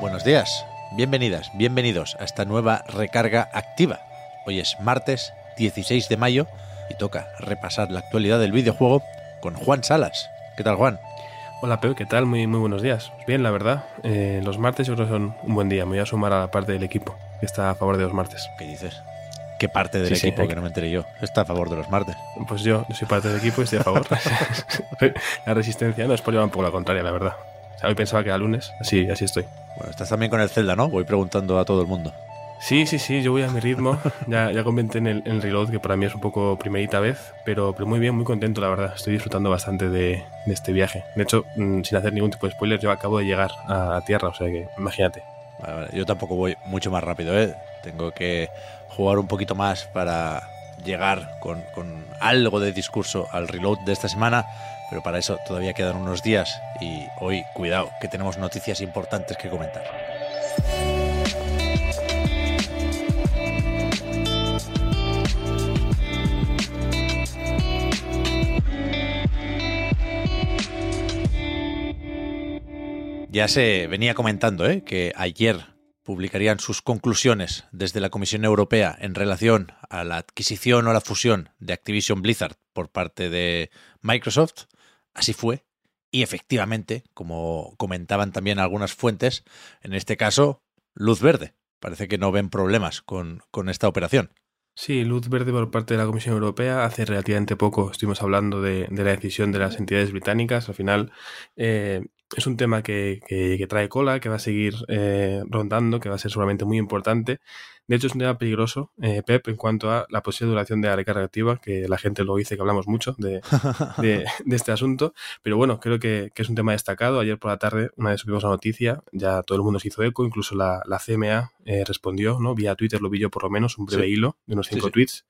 Buenos días, bienvenidas, bienvenidos a esta nueva recarga activa. Hoy es martes 16 de mayo y toca repasar la actualidad del videojuego con Juan Salas. ¿Qué tal, Juan? Hola, Pep, ¿qué tal? Muy, muy buenos días. Pues bien, la verdad, eh, los martes yo creo que son un buen día. Me voy a sumar a la parte del equipo que está a favor de los martes. ¿Qué dices? ¿Qué parte del Sí, equipo que- no me enteré yo? Está a favor de los martes. Pues yo, yo soy parte del equipo y estoy a favor. la resistencia no es por llevar un poco la contraria, la verdad. O sea, hoy pensaba que era lunes, así, así estoy. Bueno, estás también con el Zelda, ¿no? Voy preguntando a todo el mundo. Sí, sí, sí, yo voy a mi ritmo. Ya, ya comenté en el, en reload que para mí es un poco primerita vez, pero, pero muy bien, muy contento, la verdad. Estoy disfrutando bastante de, de este viaje. De hecho, mm, sin hacer ningún tipo de spoiler, yo acabo de llegar a, a tierra, o sea que imagínate. Vale, vale. Yo tampoco voy mucho más rápido, ¿eh? Tengo que jugar un poquito más para llegar con, con algo de discurso al reload de esta semana, pero para eso todavía quedan unos días y hoy, cuidado, que tenemos noticias importantes que comentar. Ya se venía comentando ¿eh? que ayer publicarían sus conclusiones desde la Comisión Europea en relación a la adquisición o la fusión de Activision Blizzard por parte de Microsoft. Así fue. Y efectivamente, como comentaban también algunas fuentes, en este caso, luz verde. Parece que no ven problemas con, con esta operación. Sí, luz verde por parte de la Comisión Europea. Hace relativamente poco estuvimos hablando de, la decisión de las entidades británicas. Al final eh, es un tema que, que- que trae cola, que va a seguir eh, rondando, que va a ser seguramente muy importante. De hecho, es un tema peligroso, eh, Pep, en cuanto a la posible duración de la recarga activa, que la gente luego dice que hablamos mucho de, de, de este asunto. Pero bueno, creo que, que es un tema destacado. Ayer por la tarde, una vez supimos la noticia, ya todo el mundo se hizo eco, incluso la, la CMA eh, respondió, ¿no? Vía Twitter lo vi yo por lo menos, un breve Sí. hilo de unos Sí, cinco sí. tweets,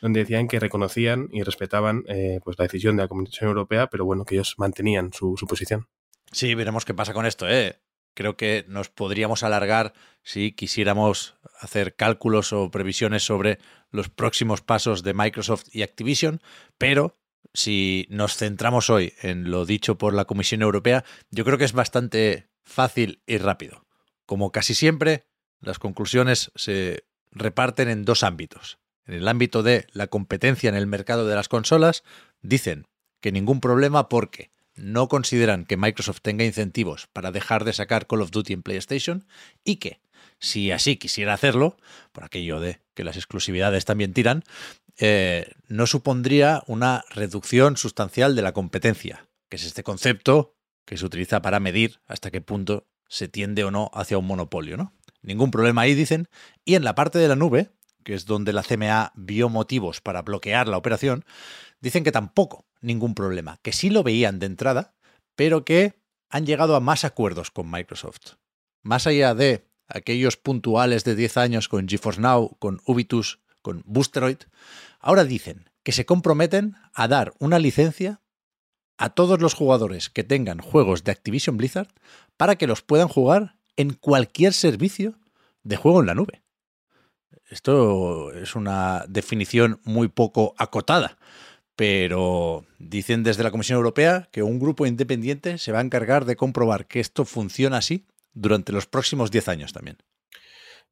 donde decían que reconocían y respetaban eh, pues la decisión de la Comisión Europea, pero bueno, que ellos mantenían su, su posición. Sí, veremos qué pasa con esto, ¿eh? Creo que nos podríamos alargar si quisiéramos hacer cálculos o previsiones sobre los próximos pasos de Microsoft y Activision, pero si nos centramos hoy en lo dicho por la Comisión Europea, yo creo que es bastante fácil y rápido. Como casi siempre, las conclusiones se reparten en dos ámbitos. En el ámbito de la competencia en el mercado de las consolas, dicen que ningún problema porque no consideran que Microsoft tenga incentivos para dejar de sacar Call of Duty en PlayStation y que, si así quisiera hacerlo, por aquello de que las exclusividades también tiran, eh, no supondría una reducción sustancial de la competencia, que es este concepto que se utiliza para medir hasta qué punto se tiende o no hacia un monopolio, ¿no? Ningún problema ahí, dicen. Y en la parte de la nube, que es donde la CMA vio motivos para bloquear la operación, dicen que tampoco ningún problema, que sí lo veían de entrada, pero que han llegado a más acuerdos con Microsoft. Más allá de aquellos puntuales de 10 años con GeForce Now, con Ubitus, con Boosteroid, ahora dicen que se comprometen a dar una licencia a todos los jugadores que tengan juegos de Activision Blizzard para que los puedan jugar en cualquier servicio de juego en la nube. Esto es una definición muy poco acotada, pero dicen desde la Comisión Europea que un grupo independiente se va a encargar de comprobar que esto funciona así durante los próximos 10 años también.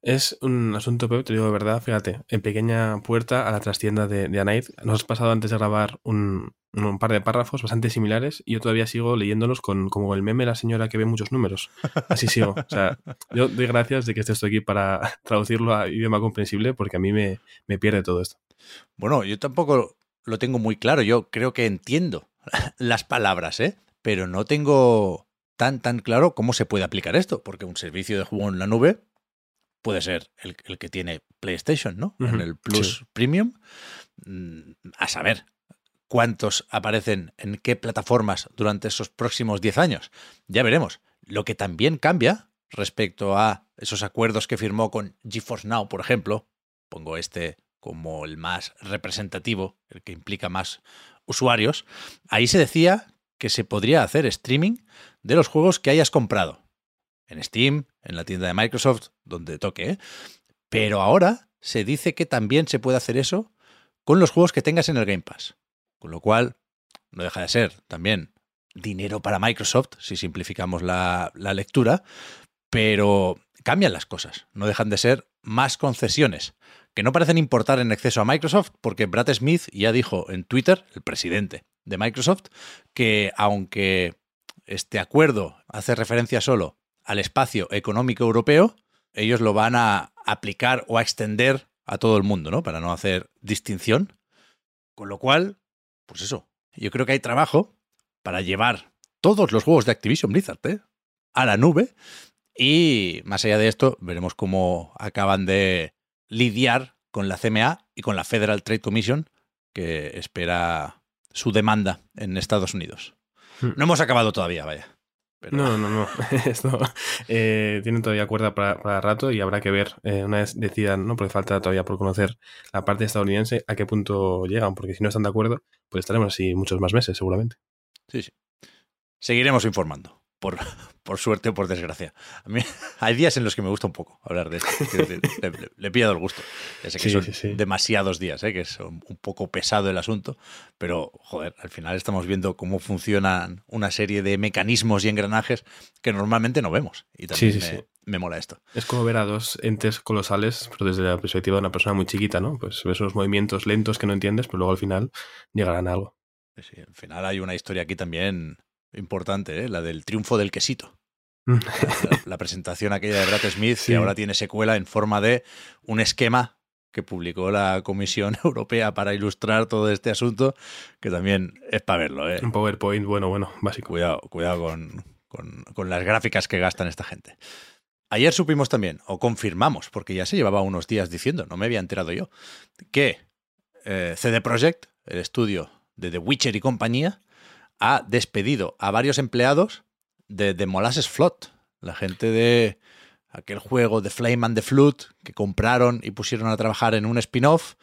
Es un asunto, Pep, te digo de verdad, fíjate, en pequeña puerta a la trastienda de, de Anaid. Nos has pasado antes de grabar un, un par de párrafos bastante similares y yo todavía sigo leyéndolos con como el meme la señora que ve muchos números. Así sigo. O sea, yo doy gracias de que estés aquí para traducirlo a idioma comprensible porque a mí me, me pierde todo esto. Bueno, yo tampoco lo tengo muy claro. Yo creo que entiendo las palabras, ¿eh? Pero no tengo tan, tan claro cómo se puede aplicar esto, porque un servicio de juego en la nube puede ser el, el que tiene PlayStation, ¿no? En el Plus sí. Premium. Mm, A saber cuántos aparecen en qué plataformas durante esos próximos 10 años. Ya veremos. Lo que también cambia respecto a esos acuerdos que firmó con GeForce Now, por ejemplo, pongo este como el más representativo, el que implica más usuarios, ahí se decía que se podría hacer streaming de los juegos que hayas comprado. En Steam, en la tienda de Microsoft, donde toque. ¿eh? Pero ahora se dice que también se puede hacer eso con los juegos que tengas en el Game Pass. Con lo cual, no deja de ser también dinero para Microsoft, si simplificamos la, la lectura, pero cambian las cosas, no dejan de ser más concesiones, que no parecen importar en exceso a Microsoft, porque Brad Smith ya dijo en Twitter, el presidente de Microsoft, que aunque este acuerdo hace referencia solo al espacio económico europeo, ellos lo van a aplicar o a extender a todo el mundo, ¿no? Para no hacer distinción. Con lo cual, pues eso, yo creo que hay trabajo para llevar todos los juegos de Activision Blizzard ¿eh? a la nube. Y más allá de esto, veremos cómo acaban de lidiar con la CMA y con la Federal Trade Commission, que espera su demanda en Estados Unidos. Hmm. No hemos acabado todavía, vaya. No, no, no. Esto eh, tienen todavía cuerda para, rato y habrá que ver, eh, una vez decidan, ¿no? Porque falta todavía por conocer la parte estadounidense, a qué punto llegan, porque si no están de acuerdo, pues estaremos así muchos más meses, seguramente. Sí, sí. Seguiremos informando por, por suerte o por desgracia. A mí hay días en los que me gusta un poco hablar de esto. le, le, pido el gusto. Ya sé que son demasiados días, ¿eh? que es un poco pesado el asunto, pero joder, al final estamos viendo cómo funcionan una serie de mecanismos y engranajes que normalmente no vemos. Y también me, me, mola esto. Es como ver a dos entes colosales, pero desde la perspectiva de una persona muy chiquita, ¿no? Pues ves unos movimientos lentos que no entiendes, pero luego al final llegarán a algo. Sí, al final hay una historia aquí también importante, ¿eh? la del triunfo del quesito. La, presentación aquella de Brad Smith, que ahora tiene secuela en forma de un esquema que publicó la Comisión Europea para ilustrar todo este asunto, que también es para verlo. ¿eh? Un PowerPoint, bueno, bueno, básico. Cuidado, cuidado con, con, con las gráficas que gastan esta gente. Ayer supimos también, o confirmamos, porque ya se llevaba unos días diciendo, no me había enterado yo, que eh, CD Projekt, el estudio de The Witcher y compañía, ha despedido a varios empleados de, de Molasses Float, la gente de aquel juego de Flame and the Flute que compraron y pusieron a trabajar en un spin-off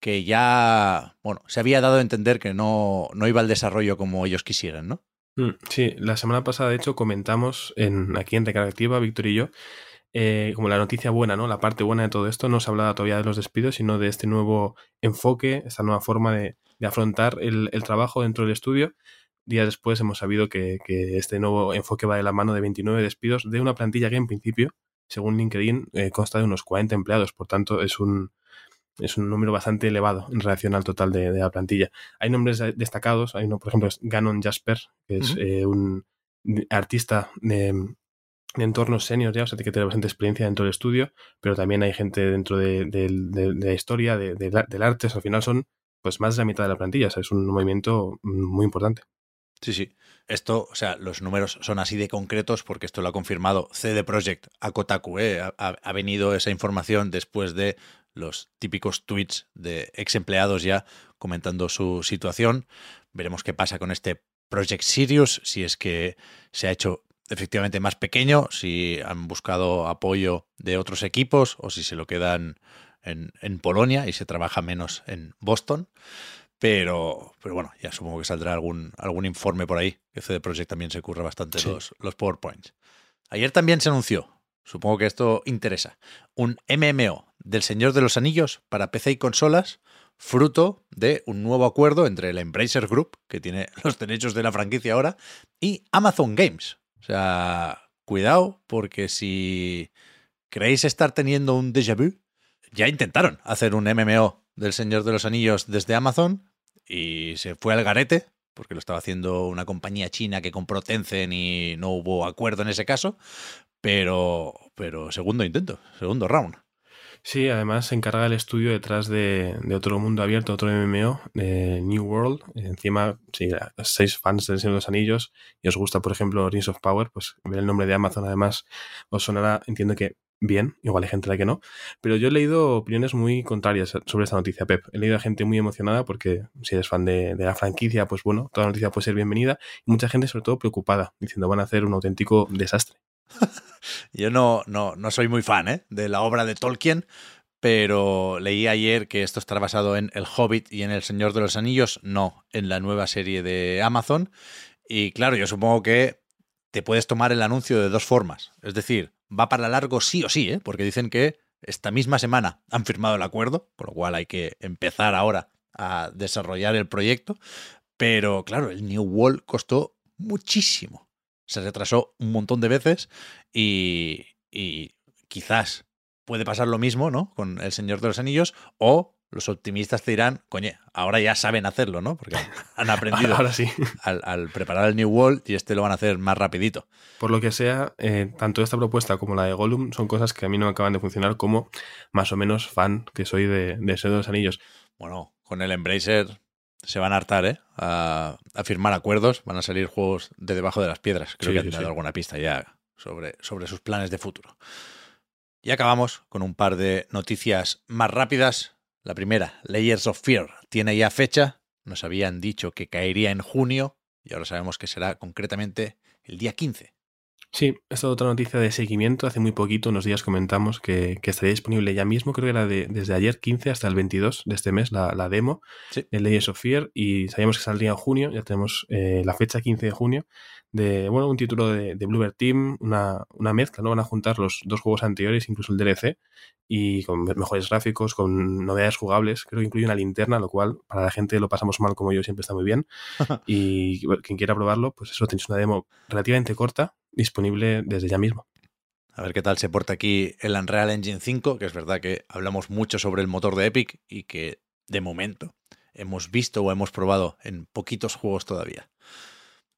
que ya, bueno, se había dado a entender que no, no iba al desarrollo como ellos quisieran, ¿no? Mm, sí, la semana pasada, de hecho, comentamos en, aquí en Recarga Activa, Víctor y yo, eh, como la noticia buena, ¿no? La parte buena de todo esto no se hablaba todavía de los despidos, sino de este nuevo enfoque, esta nueva forma de, de afrontar el, el, trabajo dentro del estudio días después hemos sabido que, este nuevo enfoque va de la mano de 29 despidos de una plantilla que en principio, según LinkedIn, eh, consta de unos 40 empleados. Por tanto, es un, es un número bastante elevado en relación al total de, la plantilla. Hay nombres destacados. Hay uno, por ejemplo, es Ganon Jasper, que es eh, un artista de, entornos seniors ya, o sea, que tiene bastante experiencia dentro del estudio, pero también hay gente dentro de, la historia, del arte. al final son pues más de la mitad de la plantilla. O sea, es un movimiento muy importante. Sí, sí. Esto, o sea, los números son así de concretos porque esto lo ha confirmado CD Projekt a Kotaku. ¿eh? Ha, venido esa información después de los típicos tweets de ex empleados ya comentando su situación. Veremos qué pasa con este Project Sirius, si es que se ha hecho efectivamente más pequeño, si han buscado apoyo de otros equipos o si se lo quedan en, en Polonia y se trabaja menos en Boston. Pero, pero bueno, ya supongo que saldrá algún, algún informe por ahí. Que CD Projekt también se curra bastante los, los PowerPoints. Ayer también se anunció, supongo que esto interesa, un MMO del Señor de los Anillos para PC y consolas, fruto de un nuevo acuerdo entre el Embracer Group, que tiene los derechos de la franquicia ahora, y Amazon Games. O sea, cuidado, porque si creéis estar teniendo un déjà vu, ya intentaron hacer un MMO del Señor de los Anillos desde Amazon, y se fue al garete, porque lo estaba haciendo una compañía china que compró Tencent y no hubo acuerdo en ese caso, pero, pero segundo intento, segundo round. Sí, además se encarga el estudio detrás de, otro mundo abierto, otro MMO, de New World. Encima, si seis fans del Señor de los Anillos y os gusta, por ejemplo, Rings of Power, pues ver el nombre de Amazon además os sonará, entiendo que bien, igual hay gente a la que no, pero yo he leído opiniones muy contrarias sobre esta noticia, Pep. He leído a gente muy emocionada porque si eres fan de, la franquicia, pues bueno, toda noticia puede ser bienvenida, y mucha gente sobre todo preocupada, diciendo van a hacer un auténtico desastre. yo no, no, no soy muy fan ¿eh? de la obra de Tolkien, pero leí ayer que esto estará basado en El Hobbit y en El Señor de los Anillos, no en la nueva serie de Amazon. Y claro, yo supongo que te puedes tomar el anuncio de dos formas. Es decir, va para largo sí o sí, ¿eh? porque dicen que esta misma semana han firmado el acuerdo, con lo cual hay que empezar ahora a desarrollar el proyecto. Pero claro, el New Wall costó muchísimo. Se retrasó un montón de veces y, y quizás puede pasar lo mismo, ¿no? Con El Señor de los Anillos o los optimistas te dirán, coñe, ahora ya saben hacerlo, ¿no? Porque han aprendido ahora sí. al, preparar el New World y este lo van a hacer más rapidito. Por lo que sea, eh, tanto esta propuesta como la de Gollum son cosas que a mí no me acaban de funcionar como más o menos fan que soy de, de de los Anillos. Bueno, con el Embracer se van a hartar, ¿eh? A, firmar acuerdos, van a salir juegos de debajo de las piedras. Creo que han dado alguna pista ya sobre, sobre sus planes de futuro. Y acabamos con un par de noticias más rápidas. La primera, Layers of Fear, tiene ya fecha. Nos habían dicho que caería en junio y ahora sabemos que será concretamente el día 15. Sí, esta otra noticia de seguimiento. Hace muy poquito, unos días comentamos que, estaría disponible ya mismo, creo que era de, desde ayer 15 hasta el 22 de este mes, la, demo de Layers of Fear, y sabíamos que saldría en junio, ya tenemos eh, la fecha 15 de junio, de bueno, un título de, de Bluebird Team, una, una, mezcla, ¿no? Van a juntar los dos juegos anteriores, incluso el DLC, y con mejores gráficos, con novedades jugables. Creo que incluye una linterna, lo cual para la gente lo pasamos mal como yo siempre está muy bien. y quien quiera probarlo, pues eso, tenéis una demo relativamente corta, disponible desde ya mismo. A ver qué tal se porta aquí el Unreal Engine 5, que es verdad que hablamos mucho sobre el motor de Epic y que de momento hemos visto o hemos probado en poquitos juegos todavía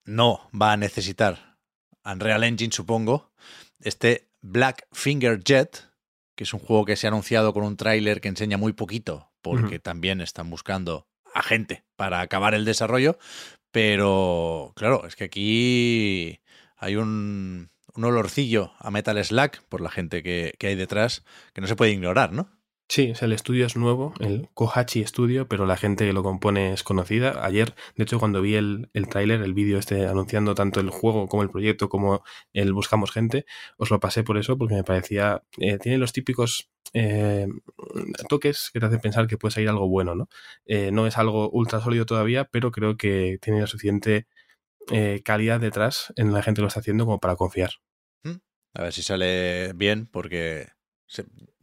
no va a necesitar Unreal Engine, supongo, este Black Finger Jet, que es un juego que se ha anunciado con un tráiler que enseña muy poquito, porque también están buscando a gente para acabar el desarrollo, pero claro, es que aquí hay un, un olorcillo a Metal Slack por la gente que, que hay detrás que no se puede ignorar, ¿no? Sí, el estudio es nuevo, el Kohachi Studio, pero la gente que lo compone es conocida. Ayer, de hecho, cuando vi el, el tráiler, el vídeo este anunciando tanto el juego como el proyecto como el Buscamos Gente, os lo pasé por eso, porque me parecía... Eh, tiene los típicos eh, toques que te hacen pensar que puede salir algo bueno, ¿no? Eh, no es algo ultra sólido todavía, pero creo que tiene la suficiente calidad detrás en la gente que lo está haciendo como para confiar. Mm. A ver si sale bien, porque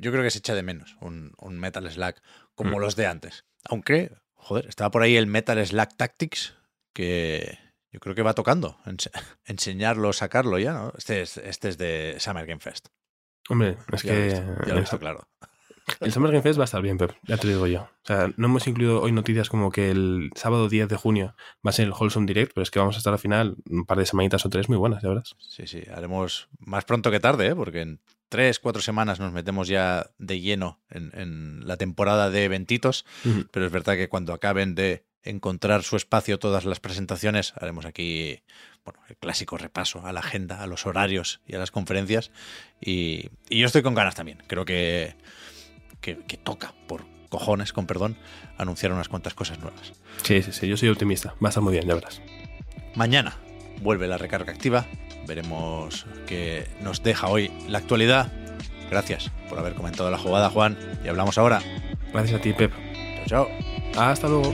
yo creo que se echa de menos un, Metal Slack como mm. los de antes. Aunque, joder, estaba por ahí el Metal Slack Tactics, que yo creo que va tocando enseñarlo, sacarlo ya, ¿no? Este es, este es de Summer Game Fest. Hombre, es que. ya lo he visto, claro. El Summer Game Fest va a estar bien, Pep, ya te digo yo. O sea, no hemos incluido hoy noticias como que el sábado 10 de junio va a ser el Wholesome Direct, pero es que vamos a estar al final un par de semanitas o tres muy buenas, ya verás. Sí, sí, haremos más pronto que tarde, ¿eh? porque en tres, cuatro semanas nos metemos ya de lleno en, la temporada de eventitos, pero es verdad que cuando acaben de encontrar su espacio todas las presentaciones, haremos aquí bueno, el clásico repaso a la agenda, a los horarios y a las conferencias. Y, yo estoy con ganas también. Creo que, que, toca, por cojones, con perdón, anunciar unas cuantas cosas nuevas. Sí, sí, sí, yo soy optimista. Va a estar muy bien, ya verás. Mañana vuelve la recarga activa Veremos qué nos deja hoy la actualidad. Gracias por haber comentado la jugada, Juan. Y hablamos ahora. Gracias a ti, Pep. Chao, chao. Hasta luego.